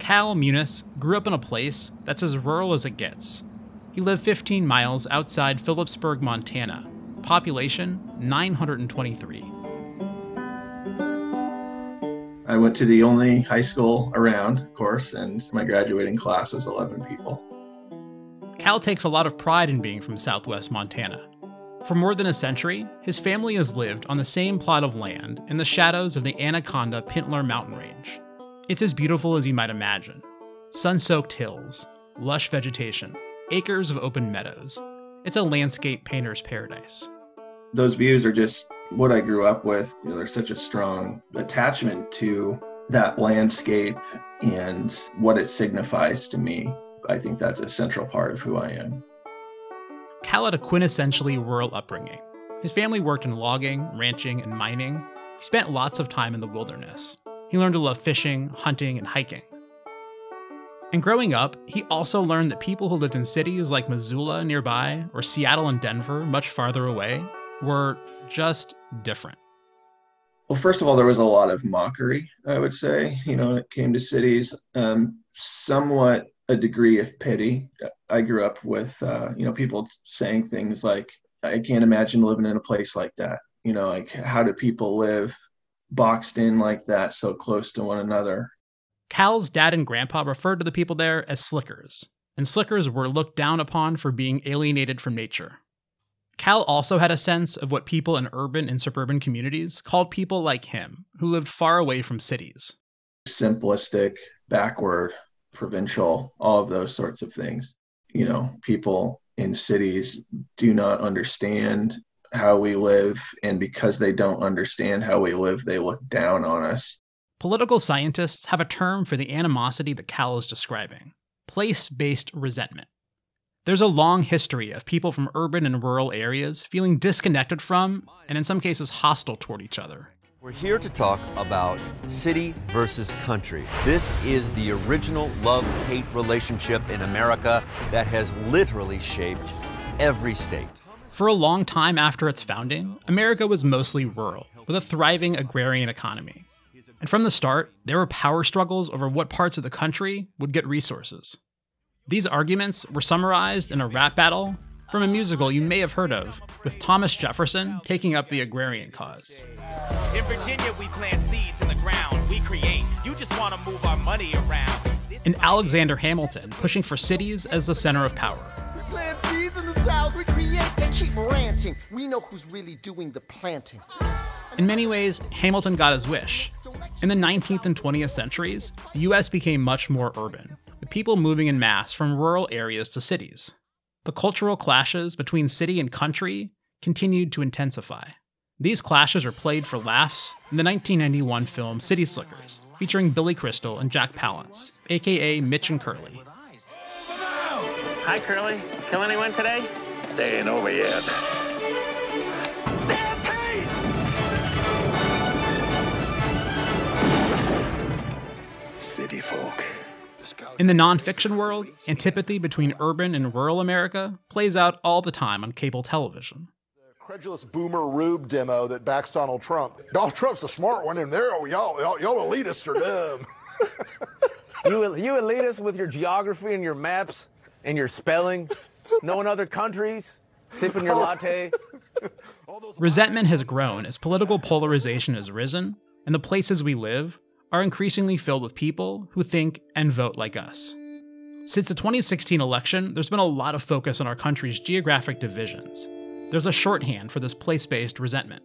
Cal Munis grew up in a place that's as rural as it gets. He lived 15 miles outside Philipsburg, Montana. Population 923. I went to the only high school around, of course, and my graduating class was 11 people. Cal takes a lot of pride in being from southwest Montana. For more than a century, his family has lived on the same plot of land in the shadows of the Anaconda Pintler mountain range. It's as beautiful as you might imagine sun soaked hills, lush vegetation, acres of open meadows. It's a landscape painter's paradise. Those views are just what I grew up with. You know, there's such a strong attachment to that landscape and what it signifies to me. I think that's a central part of who I am. Cal had a quintessentially rural upbringing. His family worked in logging, ranching, and mining. He spent lots of time in the wilderness. He learned to love fishing, hunting, and hiking. And growing up, he also learned that people who lived in cities like Missoula nearby, or Seattle and Denver, much farther away, were just different. Well, first of all, there was a lot of mockery, I would say, you know, when it came to cities. Um, somewhat a degree of pity. I grew up with, uh, you know, people saying things like, I can't imagine living in a place like that. You know, like, how do people live boxed in like that, so close to one another? Cal's dad and grandpa referred to the people there as slickers, and slickers were looked down upon for being alienated from nature. Cal also had a sense of what people in urban and suburban communities called people like him, who lived far away from cities. Simplistic, backward, provincial, all of those sorts of things. You know, people in cities do not understand how we live, and because they don't understand how we live, they look down on us. Political scientists have a term for the animosity that Cal is describing place based resentment. There's a long history of people from urban and rural areas feeling disconnected from, and in some cases hostile toward each other. We're here to talk about city versus country. This is the original love hate relationship in America that has literally shaped every state. For a long time after its founding, America was mostly rural, with a thriving agrarian economy. And from the start, there were power struggles over what parts of the country would get resources. These arguments were summarized in a rap battle from a musical you may have heard of, with Thomas Jefferson taking up the agrarian cause. In Virginia, we plant seeds in the ground. We create. You just want to move our money around. And Alexander Hamilton pushing for cities as the center of power. The South. We create. Keep ranting. We know who's really doing the planting. In many ways, Hamilton got his wish. In the 19th and 20th centuries, the US became much more urban, with people moving in mass from rural areas to cities. The cultural clashes between city and country continued to intensify. These clashes are played for laughs in the 1991 film City Slickers, featuring Billy Crystal and Jack Palance, aka Mitch and Curly. Hi, Curly. Kill anyone today? They ain't over yet. City folk. In the nonfiction world, antipathy between urban and rural America plays out all the time on cable television. Credulous boomer rube demo that backs Donald Trump. Donald Trump's a smart one, and there, y'all, y'all, y'all elitists are dumb. You, you elitists with your geography and your maps and your spelling, knowing other countries, sipping your latte. Resentment has grown as political polarization has risen, and the places we live are increasingly filled with people who think and vote like us. Since the 2016 election, there's been a lot of focus on our country's geographic divisions. There's a shorthand for this place based resentment.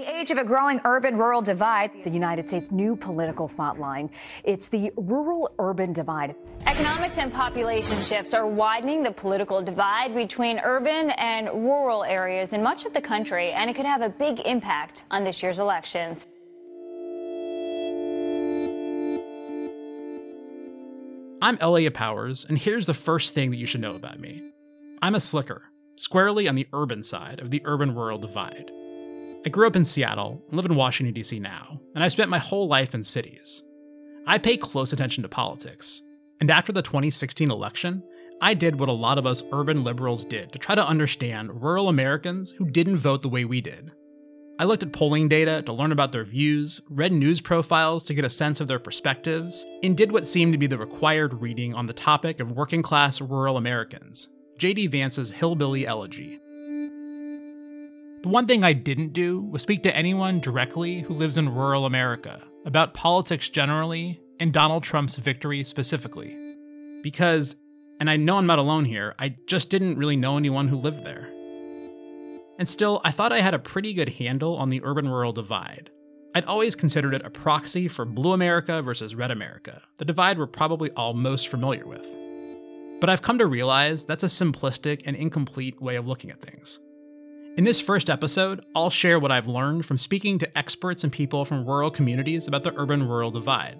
The age of a growing urban rural divide. The United States' new political thought line. It's the rural urban divide. Economics and population shifts are widening the political divide between urban and rural areas in much of the country, and it could have a big impact on this year's elections. I'm Elia Powers, and here's the first thing that you should know about me. I'm a slicker, squarely on the urban side of the urban rural divide. I grew up in Seattle and live in Washington, D.C. now, and I've spent my whole life in cities. I pay close attention to politics, and after the 2016 election, I did what a lot of us urban liberals did to try to understand rural Americans who didn't vote the way we did. I looked at polling data to learn about their views, read news profiles to get a sense of their perspectives, and did what seemed to be the required reading on the topic of working class rural Americans J.D. Vance's Hillbilly Elegy. The one thing I didn't do was speak to anyone directly who lives in rural America about politics generally and Donald Trump's victory specifically. Because, and I know I'm not alone here, I just didn't really know anyone who lived there. And still, I thought I had a pretty good handle on the urban rural divide. I'd always considered it a proxy for blue America versus red America, the divide we're probably all most familiar with. But I've come to realize that's a simplistic and incomplete way of looking at things. In this first episode, I'll share what I've learned from speaking to experts and people from rural communities about the urban rural divide.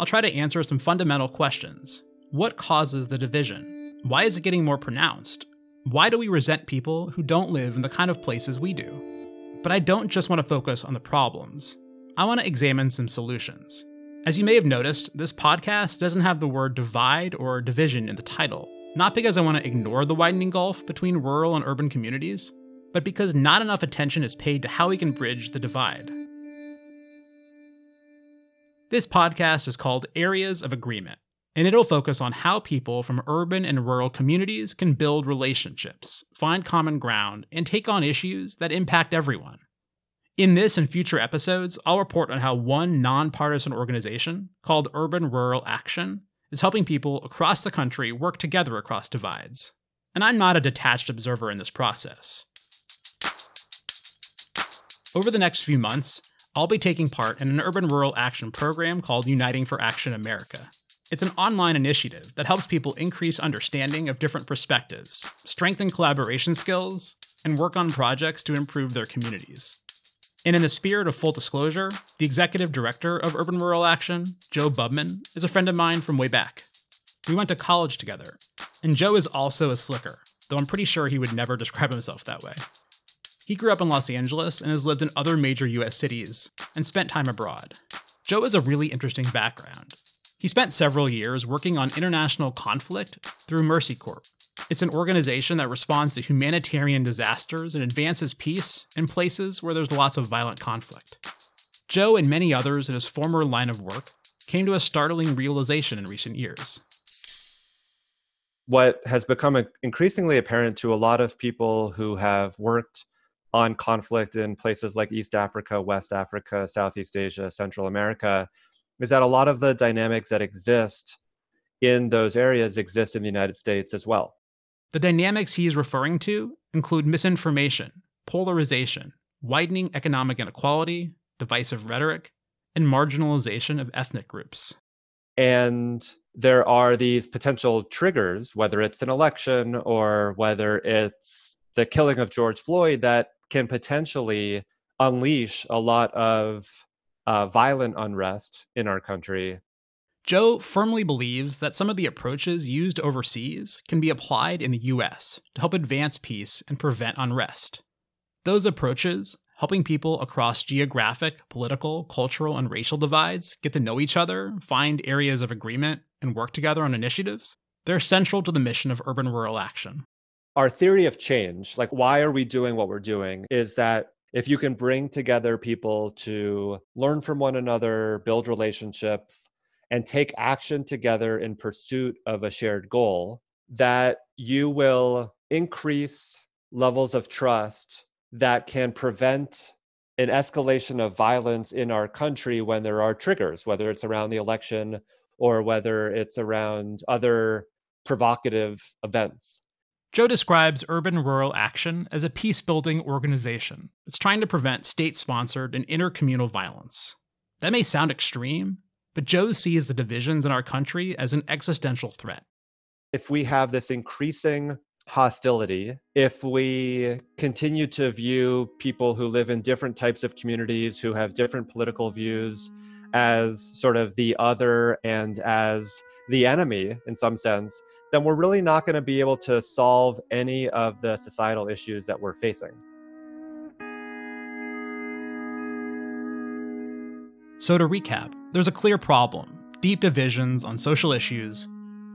I'll try to answer some fundamental questions. What causes the division? Why is it getting more pronounced? Why do we resent people who don't live in the kind of places we do? But I don't just want to focus on the problems. I want to examine some solutions. As you may have noticed, this podcast doesn't have the word divide or division in the title, not because I want to ignore the widening gulf between rural and urban communities, but because not enough attention is paid to how we can bridge the divide. This podcast is called Areas of Agreement and it'll focus on how people from urban and rural communities can build relationships, find common ground, and take on issues that impact everyone. In this and future episodes, I'll report on how one nonpartisan organization, called Urban Rural Action, is helping people across the country work together across divides. And I'm not a detached observer in this process. Over the next few months, I'll be taking part in an urban rural action program called Uniting for Action America. It's an online initiative that helps people increase understanding of different perspectives, strengthen collaboration skills, and work on projects to improve their communities. And in the spirit of full disclosure, the executive director of Urban Rural Action, Joe Bubman, is a friend of mine from way back. We went to college together, and Joe is also a slicker, though I'm pretty sure he would never describe himself that way. He grew up in Los Angeles and has lived in other major US cities and spent time abroad. Joe has a really interesting background, he spent several years working on international conflict through Mercy Corps. It's an organization that responds to humanitarian disasters and advances peace in places where there's lots of violent conflict. Joe and many others in his former line of work came to a startling realization in recent years. What has become increasingly apparent to a lot of people who have worked on conflict in places like East Africa, West Africa, Southeast Asia, Central America is that a lot of the dynamics that exist in those areas exist in the United States as well. The dynamics he's referring to include misinformation, polarization, widening economic inequality, divisive rhetoric, and marginalization of ethnic groups. And there are these potential triggers, whether it's an election or whether it's the killing of George Floyd, that can potentially unleash a lot of uh, violent unrest in our country. Joe firmly believes that some of the approaches used overseas can be applied in the US to help advance peace and prevent unrest. Those approaches, helping people across geographic, political, cultural, and racial divides get to know each other, find areas of agreement, and work together on initiatives, they're central to the mission of urban rural action. Our theory of change, like why are we doing what we're doing, is that if you can bring together people to learn from one another, build relationships, and take action together in pursuit of a shared goal, that you will increase levels of trust that can prevent an escalation of violence in our country when there are triggers, whether it's around the election or whether it's around other provocative events. Joe describes Urban Rural Action as a peace building organization that's trying to prevent state sponsored and intercommunal violence. That may sound extreme, but Joe sees the divisions in our country as an existential threat. If we have this increasing hostility, if we continue to view people who live in different types of communities, who have different political views, as sort of the other and as the enemy in some sense, then we're really not going to be able to solve any of the societal issues that we're facing. So, to recap, there's a clear problem deep divisions on social issues,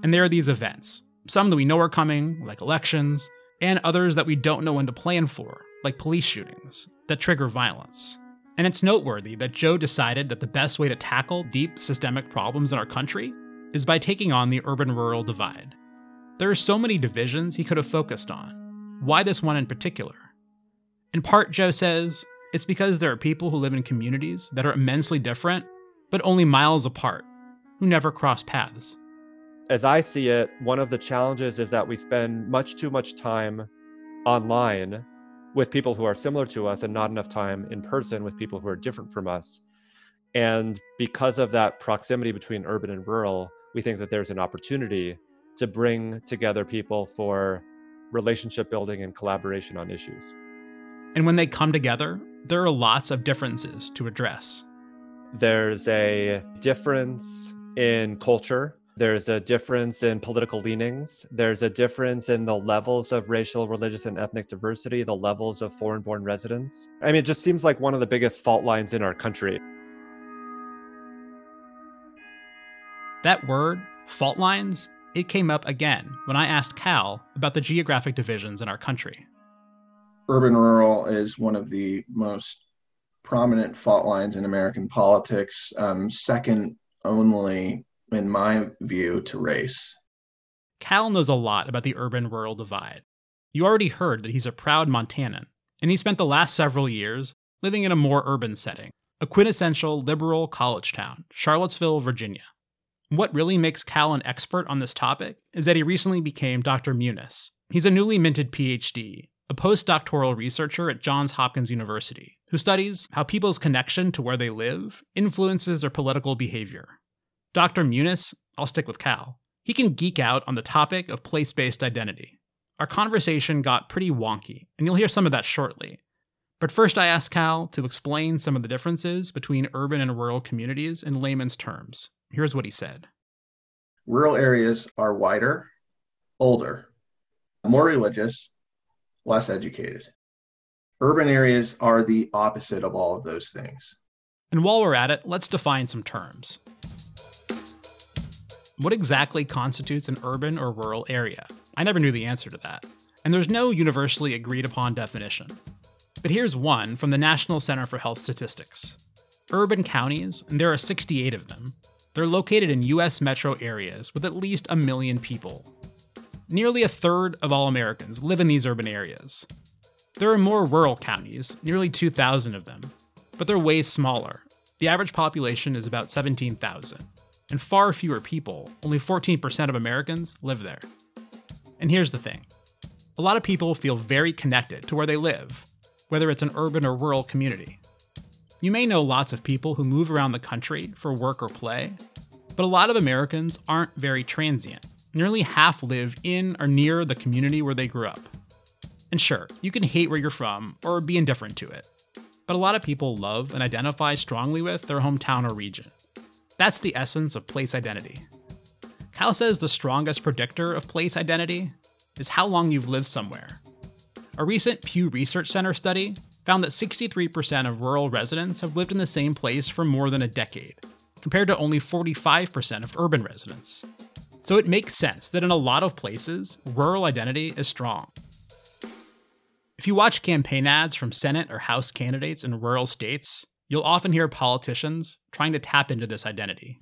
and there are these events, some that we know are coming, like elections, and others that we don't know when to plan for, like police shootings. that trigger violence. And it's noteworthy that Joe decided that the best way to tackle deep systemic problems in our country is by taking on the urban rural divide. There are so many divisions he could have focused on. Why this one in particular? In part, Joe says, it's because there are people who live in communities that are immensely different, but only miles apart, who never cross paths. As I see it, one of the challenges is that we spend much too much time online with people who are similar to us and not enough time in person with people who are different from us. And because of that proximity between urban and rural, we think that there's an opportunity to bring together people for relationship building and collaboration on issues. And when they come together, there are lots of differences to address. There's a difference in culture there's a difference in political leanings. There's a difference in the levels of racial, religious, and ethnic diversity, the levels of foreign born residents. I mean, it just seems like one of the biggest fault lines in our country. That word, fault lines, it came up again when I asked Cal about the geographic divisions in our country. Urban rural is one of the most prominent fault lines in American politics, um, second only in my view, to race. Cal knows a lot about the urban rural divide. You already heard that he's a proud Montanan, and he spent the last several years living in a more urban setting, a quintessential liberal college town, Charlottesville, Virginia. What really makes Cal an expert on this topic is that he recently became Dr. Munis. He's a newly minted PhD, a postdoctoral researcher at Johns Hopkins University, who studies how people's connection to where they live influences their political behavior. Dr. Munis, I'll stick with Cal, he can geek out on the topic of place based identity. Our conversation got pretty wonky, and you'll hear some of that shortly. But first, I asked Cal to explain some of the differences between urban and rural communities in layman's terms. Here's what he said Rural areas are wider, older, more religious, less educated. Urban areas are the opposite of all of those things. And while we're at it, let's define some terms. What exactly constitutes an urban or rural area? I never knew the answer to that, and there's no universally agreed upon definition. But here's one from the National Center for Health Statistics. Urban counties, and there are 68 of them, they're located in US metro areas with at least a million people. Nearly a third of all Americans live in these urban areas. There are more rural counties, nearly 2,000 of them, but they're way smaller. The average population is about 17,000 and far fewer people, only 14% of Americans, live there. And here's the thing a lot of people feel very connected to where they live, whether it's an urban or rural community. You may know lots of people who move around the country for work or play, but a lot of Americans aren't very transient. Nearly half live in or near the community where they grew up. And sure, you can hate where you're from or be indifferent to it, but a lot of people love and identify strongly with their hometown or region. That's the essence of place identity. Cal says the strongest predictor of place identity is how long you've lived somewhere. A recent Pew Research Center study found that 63% of rural residents have lived in the same place for more than a decade, compared to only 45% of urban residents. So it makes sense that in a lot of places, rural identity is strong. If you watch campaign ads from Senate or House candidates in rural states, You'll often hear politicians trying to tap into this identity.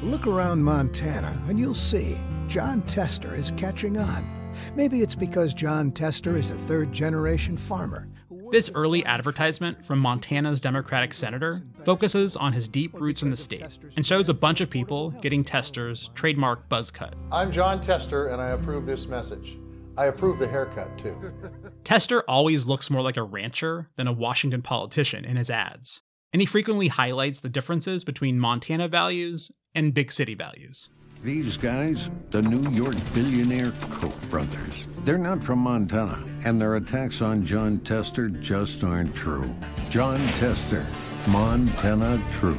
Look around Montana and you'll see Jon Tester is catching on. Maybe it's because Jon Tester is a third generation farmer. This early advertisement from Montana's Democratic senator focuses on his deep roots in the state and shows a bunch of people getting Tester's trademark buzz cut. I'm Jon Tester and I approve this message. I approve the haircut too. Tester always looks more like a rancher than a Washington politician in his ads, and he frequently highlights the differences between Montana values and big city values. These guys, the New York billionaire Koch brothers, they're not from Montana, and their attacks on Jon Tester just aren't true. Jon Tester, Montana True.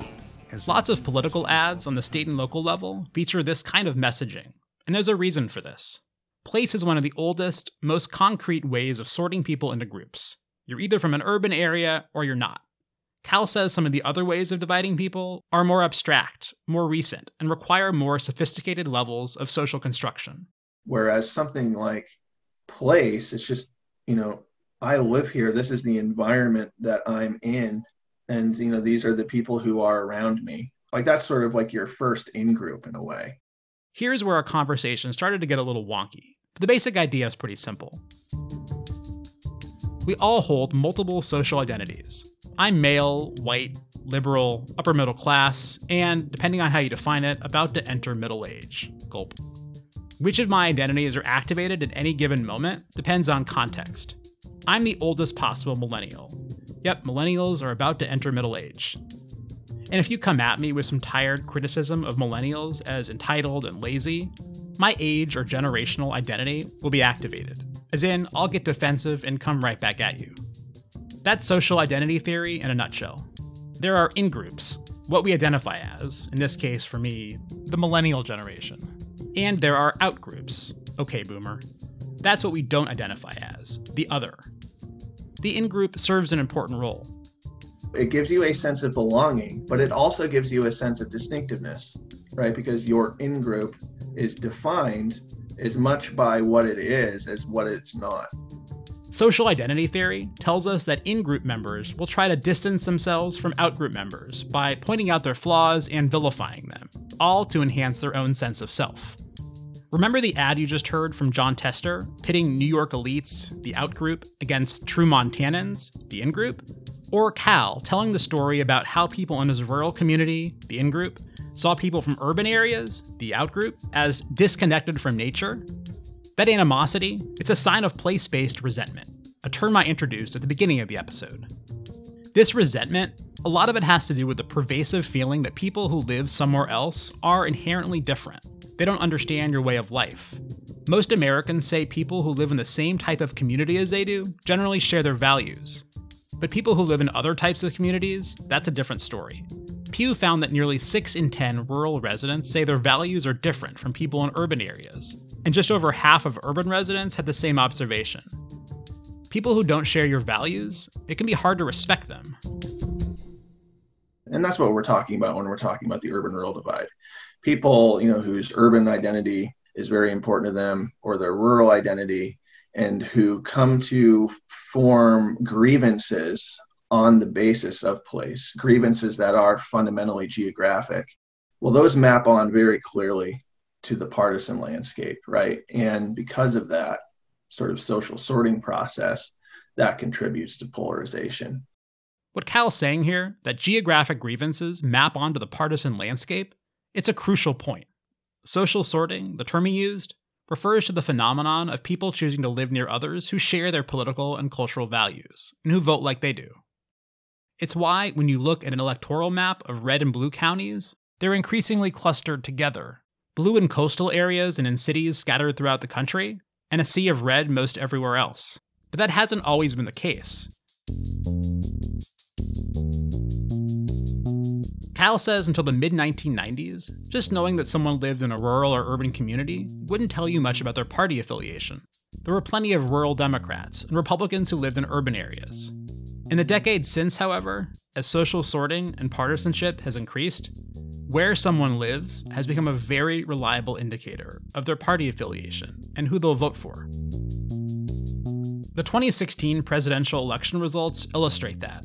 Lots of political ads on the state and local level feature this kind of messaging, and there's a reason for this. Place is one of the oldest, most concrete ways of sorting people into groups. You're either from an urban area or you're not. Cal says some of the other ways of dividing people are more abstract, more recent, and require more sophisticated levels of social construction. Whereas something like place, it's just, you know, I live here. This is the environment that I'm in. And, you know, these are the people who are around me. Like that's sort of like your first in group in a way. Here's where our conversation started to get a little wonky. But the basic idea is pretty simple. We all hold multiple social identities. I'm male, white, liberal, upper middle class, and, depending on how you define it, about to enter middle age. Gulp. Which of my identities are activated at any given moment depends on context. I'm the oldest possible millennial. Yep, millennials are about to enter middle age. And if you come at me with some tired criticism of millennials as entitled and lazy, my age or generational identity will be activated. As in, I'll get defensive and come right back at you. That's social identity theory in a nutshell. There are in groups, what we identify as, in this case for me, the millennial generation. And there are out groups, okay, boomer. That's what we don't identify as, the other. The in group serves an important role. It gives you a sense of belonging, but it also gives you a sense of distinctiveness, right? Because your in group is defined as much by what it is as what it's not. Social identity theory tells us that in group members will try to distance themselves from out group members by pointing out their flaws and vilifying them, all to enhance their own sense of self. Remember the ad you just heard from Jon Tester, pitting New York elites, the out group, against true Montanans, the in group? Or Cal telling the story about how people in his rural community, the in group, saw people from urban areas, the out group, as disconnected from nature? That animosity, it's a sign of place based resentment, a term I introduced at the beginning of the episode. This resentment, a lot of it has to do with the pervasive feeling that people who live somewhere else are inherently different. They don't understand your way of life. Most Americans say people who live in the same type of community as they do generally share their values. But people who live in other types of communities, that's a different story. Pew found that nearly 6 in 10 rural residents say their values are different from people in urban areas, and just over half of urban residents had the same observation. People who don't share your values, it can be hard to respect them. And that's what we're talking about when we're talking about the urban rural divide. People, you know, whose urban identity is very important to them or their rural identity and who come to form grievances on the basis of place, grievances that are fundamentally geographic. Well, those map on very clearly to the partisan landscape, right? And because of that sort of social sorting process, that contributes to polarization. What Cal's saying here, that geographic grievances map onto the partisan landscape, it's a crucial point. Social sorting, the term he used, refers to the phenomenon of people choosing to live near others who share their political and cultural values, and who vote like they do. It's why, when you look at an electoral map of red and blue counties, they're increasingly clustered together blue in coastal areas and in cities scattered throughout the country, and a sea of red most everywhere else. But that hasn't always been the case. Cal says until the mid 1990s, just knowing that someone lived in a rural or urban community wouldn't tell you much about their party affiliation. There were plenty of rural Democrats and Republicans who lived in urban areas. In the decades since, however, as social sorting and partisanship has increased, where someone lives has become a very reliable indicator of their party affiliation and who they'll vote for. The 2016 presidential election results illustrate that.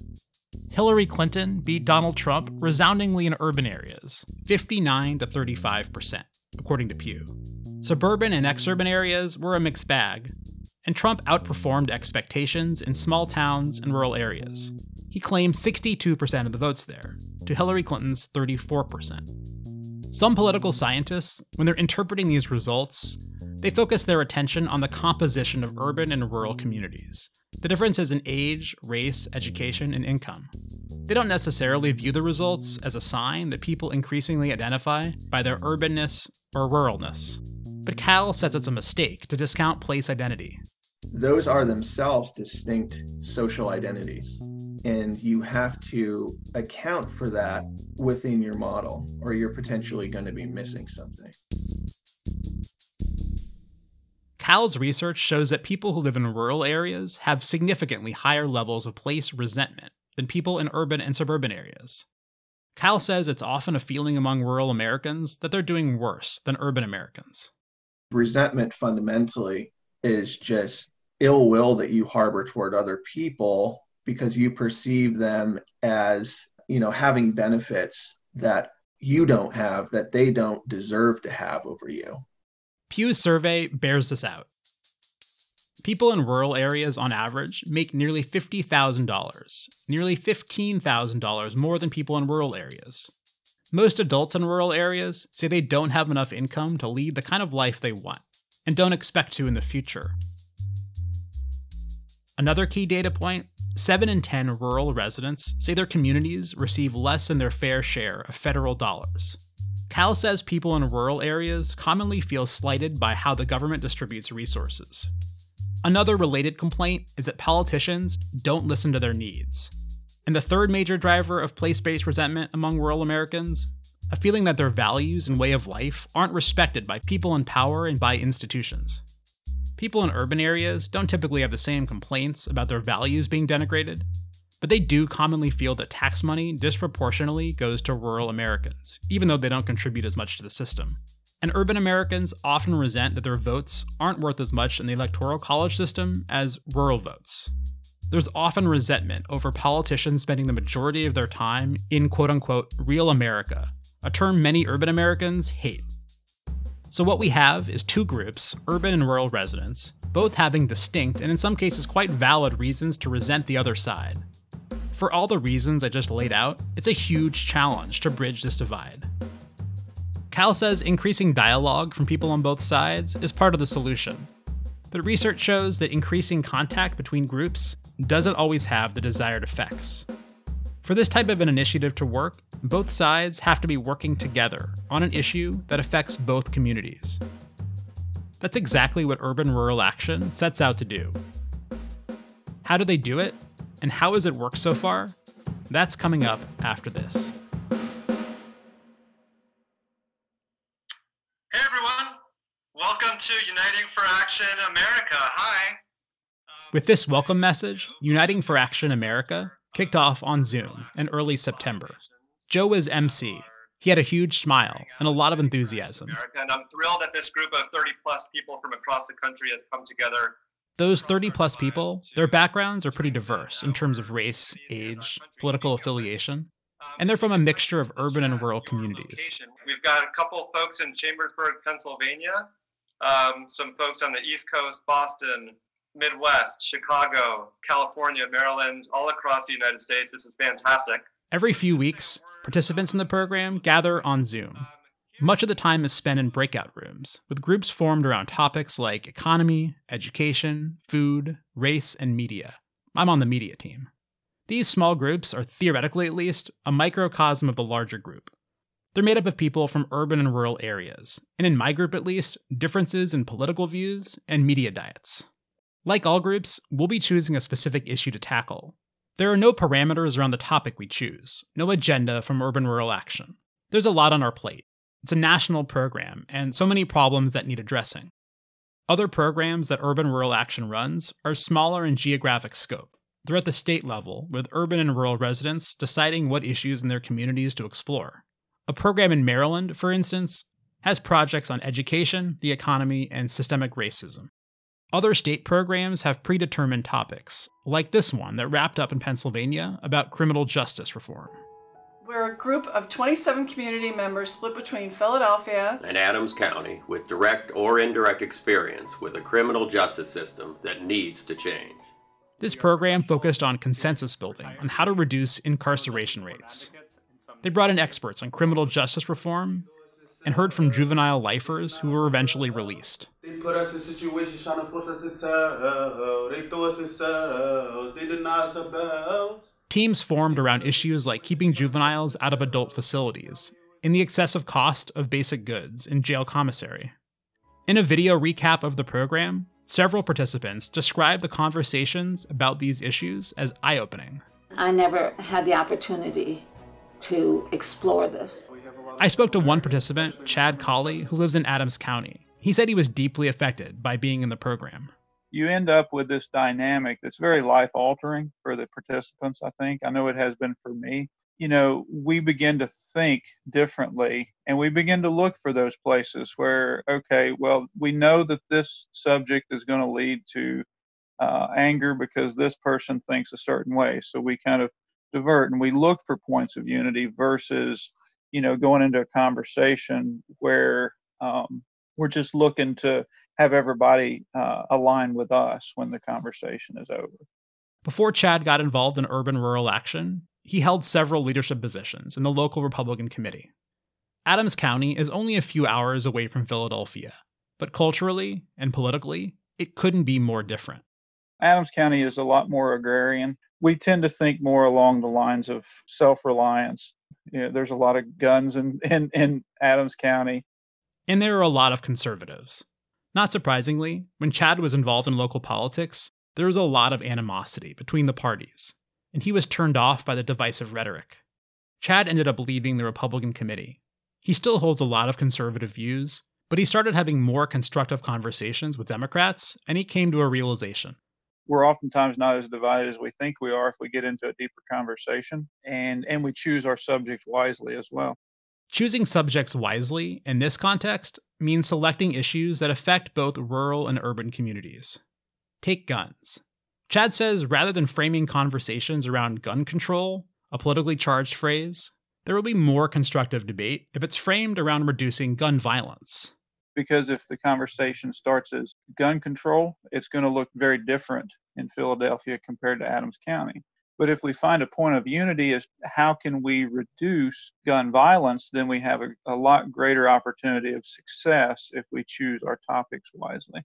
Hillary Clinton beat Donald Trump resoundingly in urban areas, 59 to 35%, according to Pew. Suburban and exurban areas were a mixed bag, and Trump outperformed expectations in small towns and rural areas. He claimed 62% of the votes there, to Hillary Clinton's 34%. Some political scientists, when they're interpreting these results, they focus their attention on the composition of urban and rural communities, the differences in age, race, education, and income. They don't necessarily view the results as a sign that people increasingly identify by their urbanness or ruralness. But Cal says it's a mistake to discount place identity. Those are themselves distinct social identities. And you have to account for that within your model, or you're potentially going to be missing something. Cal's research shows that people who live in rural areas have significantly higher levels of place resentment than people in urban and suburban areas. Cal says it's often a feeling among rural Americans that they're doing worse than urban Americans. Resentment fundamentally is just ill will that you harbor toward other people because you perceive them as you know having benefits that you don't have that they don't deserve to have over you pew's survey bears this out. People in rural areas on average make nearly $50000 nearly $15000 more than people in rural areas. Most adults in rural areas say they don't have enough income to lead the kind of life they want and don't expect to in the future. Another key data point 7 in 10 rural residents say their communities receive less than their fair share of federal dollars. Cal says people in rural areas commonly feel slighted by how the government distributes resources. Another related complaint is that politicians don't listen to their needs. And the third major driver of place based resentment among rural Americans a feeling that their values and way of life aren't respected by people in power and by institutions. People in urban areas don't typically have the same complaints about their values being denigrated, but they do commonly feel that tax money disproportionately goes to rural Americans, even though they don't contribute as much to the system. And urban Americans often resent that their votes aren't worth as much in the electoral college system as rural votes. There's often resentment over politicians spending the majority of their time in quote unquote real America, a term many urban Americans hate. So, what we have is two groups, urban and rural residents, both having distinct and in some cases quite valid reasons to resent the other side. For all the reasons I just laid out, it's a huge challenge to bridge this divide. Cal says increasing dialogue from people on both sides is part of the solution. But research shows that increasing contact between groups doesn't always have the desired effects. For this type of an initiative to work, both sides have to be working together on an issue that affects both communities. That's exactly what Urban Rural Action sets out to do. How do they do it? And how has it worked so far? That's coming up after this. Hey everyone, welcome to Uniting for Action America. Hi. Um, With this welcome message, Uniting for Action America kicked off on Zoom in early September. Joe was MC. He had a huge smile and a lot of enthusiasm. And I'm thrilled that this group of 30 plus people from across the country has come together. Those 30 plus people, their backgrounds are pretty diverse in terms of race, age, political affiliation, and they're from a mixture of urban and rural communities. We've got a couple folks in Chambersburg, Pennsylvania, um, some folks on the East Coast, Boston, Midwest, Chicago, California, Maryland, all across the United States. This is fantastic. Every few weeks, participants in the program gather on Zoom. Much of the time is spent in breakout rooms, with groups formed around topics like economy, education, food, race, and media. I'm on the media team. These small groups are, theoretically at least, a microcosm of the larger group. They're made up of people from urban and rural areas, and in my group at least, differences in political views and media diets. Like all groups, we'll be choosing a specific issue to tackle, there are no parameters around the topic we choose, no agenda from urban rural action. There's a lot on our plate. It's a national program, and so many problems that need addressing. Other programs that Urban Rural Action runs are smaller in geographic scope. They're at the state level, with urban and rural residents deciding what issues in their communities to explore. A program in Maryland, for instance, has projects on education, the economy, and systemic racism. Other state programs have predetermined topics, like this one that wrapped up in Pennsylvania about criminal justice reform. We're a group of 27 community members split between Philadelphia and Adams County with direct or indirect experience with a criminal justice system that needs to change. This program focused on consensus building on how to reduce incarceration rates. They brought in experts on criminal justice reform and heard from juvenile lifers who were eventually released. They put us in situations trying to force us to tell. They throw us in cells. They deny us our bells. Teams formed around issues like keeping juveniles out of adult facilities and the excessive cost of basic goods in jail commissary. In a video recap of the program, several participants described the conversations about these issues as eye opening. I never had the opportunity to explore this. I spoke to one participant, Chad Colley, who lives in Adams County. He said he was deeply affected by being in the program. You end up with this dynamic that's very life altering for the participants, I think. I know it has been for me. You know, we begin to think differently and we begin to look for those places where, okay, well, we know that this subject is going to lead to uh, anger because this person thinks a certain way. So we kind of divert and we look for points of unity versus, you know, going into a conversation where um, we're just looking to have everybody uh, align with us when the conversation is over. Before Chad got involved in urban rural action, he held several leadership positions in the local Republican committee. Adams County is only a few hours away from Philadelphia, but culturally and politically, it couldn't be more different. Adams County is a lot more agrarian. We tend to think more along the lines of self reliance. You know, there's a lot of guns in, in, in Adams County. And there are a lot of conservatives. Not surprisingly, when Chad was involved in local politics, there was a lot of animosity between the parties, and he was turned off by the divisive rhetoric. Chad ended up leaving the Republican committee. He still holds a lot of conservative views, but he started having more constructive conversations with Democrats, and he came to a realization. We're oftentimes not as divided as we think we are if we get into a deeper conversation, and, and we choose our subjects wisely as well. Choosing subjects wisely in this context means selecting issues that affect both rural and urban communities. Take guns. Chad says rather than framing conversations around gun control, a politically charged phrase, there will be more constructive debate if it's framed around reducing gun violence. Because if the conversation starts as gun control, it's going to look very different in Philadelphia compared to Adams County. But if we find a point of unity as how can we reduce gun violence, then we have a, a lot greater opportunity of success if we choose our topics wisely.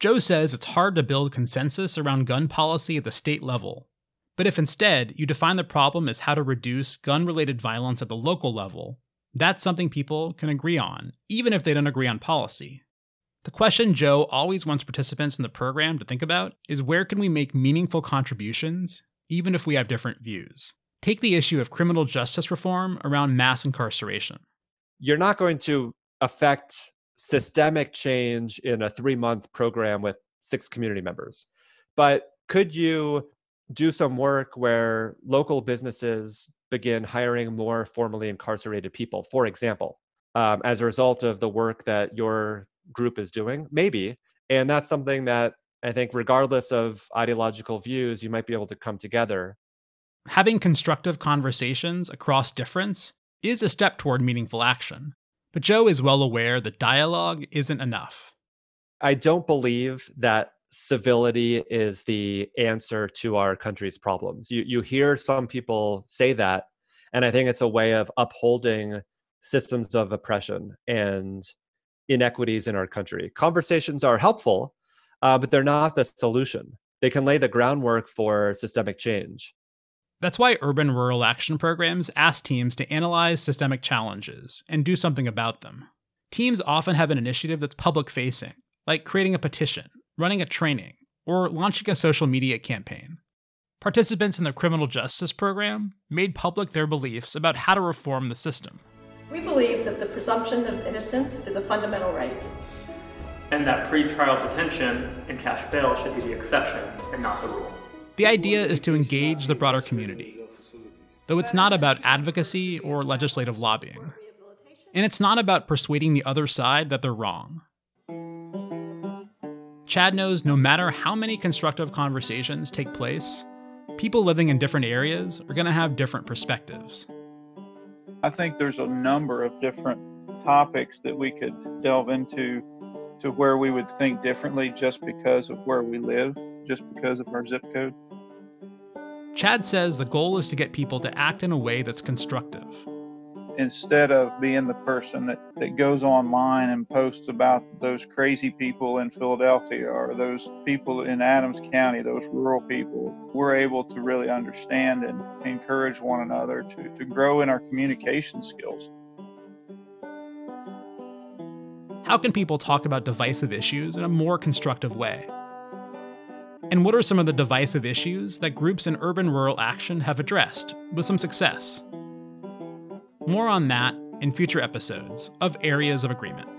Joe says it's hard to build consensus around gun policy at the state level. But if instead you define the problem as how to reduce gun related violence at the local level, that's something people can agree on, even if they don't agree on policy. The question Joe always wants participants in the program to think about is where can we make meaningful contributions, even if we have different views? Take the issue of criminal justice reform around mass incarceration. You're not going to affect systemic change in a three month program with six community members. But could you do some work where local businesses begin hiring more formerly incarcerated people, for example, um, as a result of the work that your group is doing? Maybe. And that's something that I think, regardless of ideological views, you might be able to come together. Having constructive conversations across difference is a step toward meaningful action. But Joe is well aware that dialogue isn't enough. I don't believe that civility is the answer to our country's problems. You you hear some people say that, and I think it's a way of upholding systems of oppression and inequities in our country. Conversations are helpful, uh, but they're not the solution. They can lay the groundwork for systemic change. That's why urban rural action programs ask teams to analyze systemic challenges and do something about them. Teams often have an initiative that's public facing, like creating a petition, running a training, or launching a social media campaign. Participants in the criminal justice program made public their beliefs about how to reform the system. We believe that the presumption of innocence is a fundamental right. And that pre-trial detention and cash bail should be the exception and not the rule. The idea is to engage the broader community, though it's not about advocacy or legislative lobbying. And it's not about persuading the other side that they're wrong. Chad knows no matter how many constructive conversations take place, people living in different areas are going to have different perspectives. I think there's a number of different topics that we could delve into to where we would think differently just because of where we live, just because of our zip code. Chad says the goal is to get people to act in a way that's constructive. Instead of being the person that, that goes online and posts about those crazy people in Philadelphia or those people in Adams County, those rural people, we're able to really understand and encourage one another to, to grow in our communication skills. How can people talk about divisive issues in a more constructive way? And what are some of the divisive issues that groups in urban rural action have addressed with some success? More on that in future episodes of Areas of Agreement.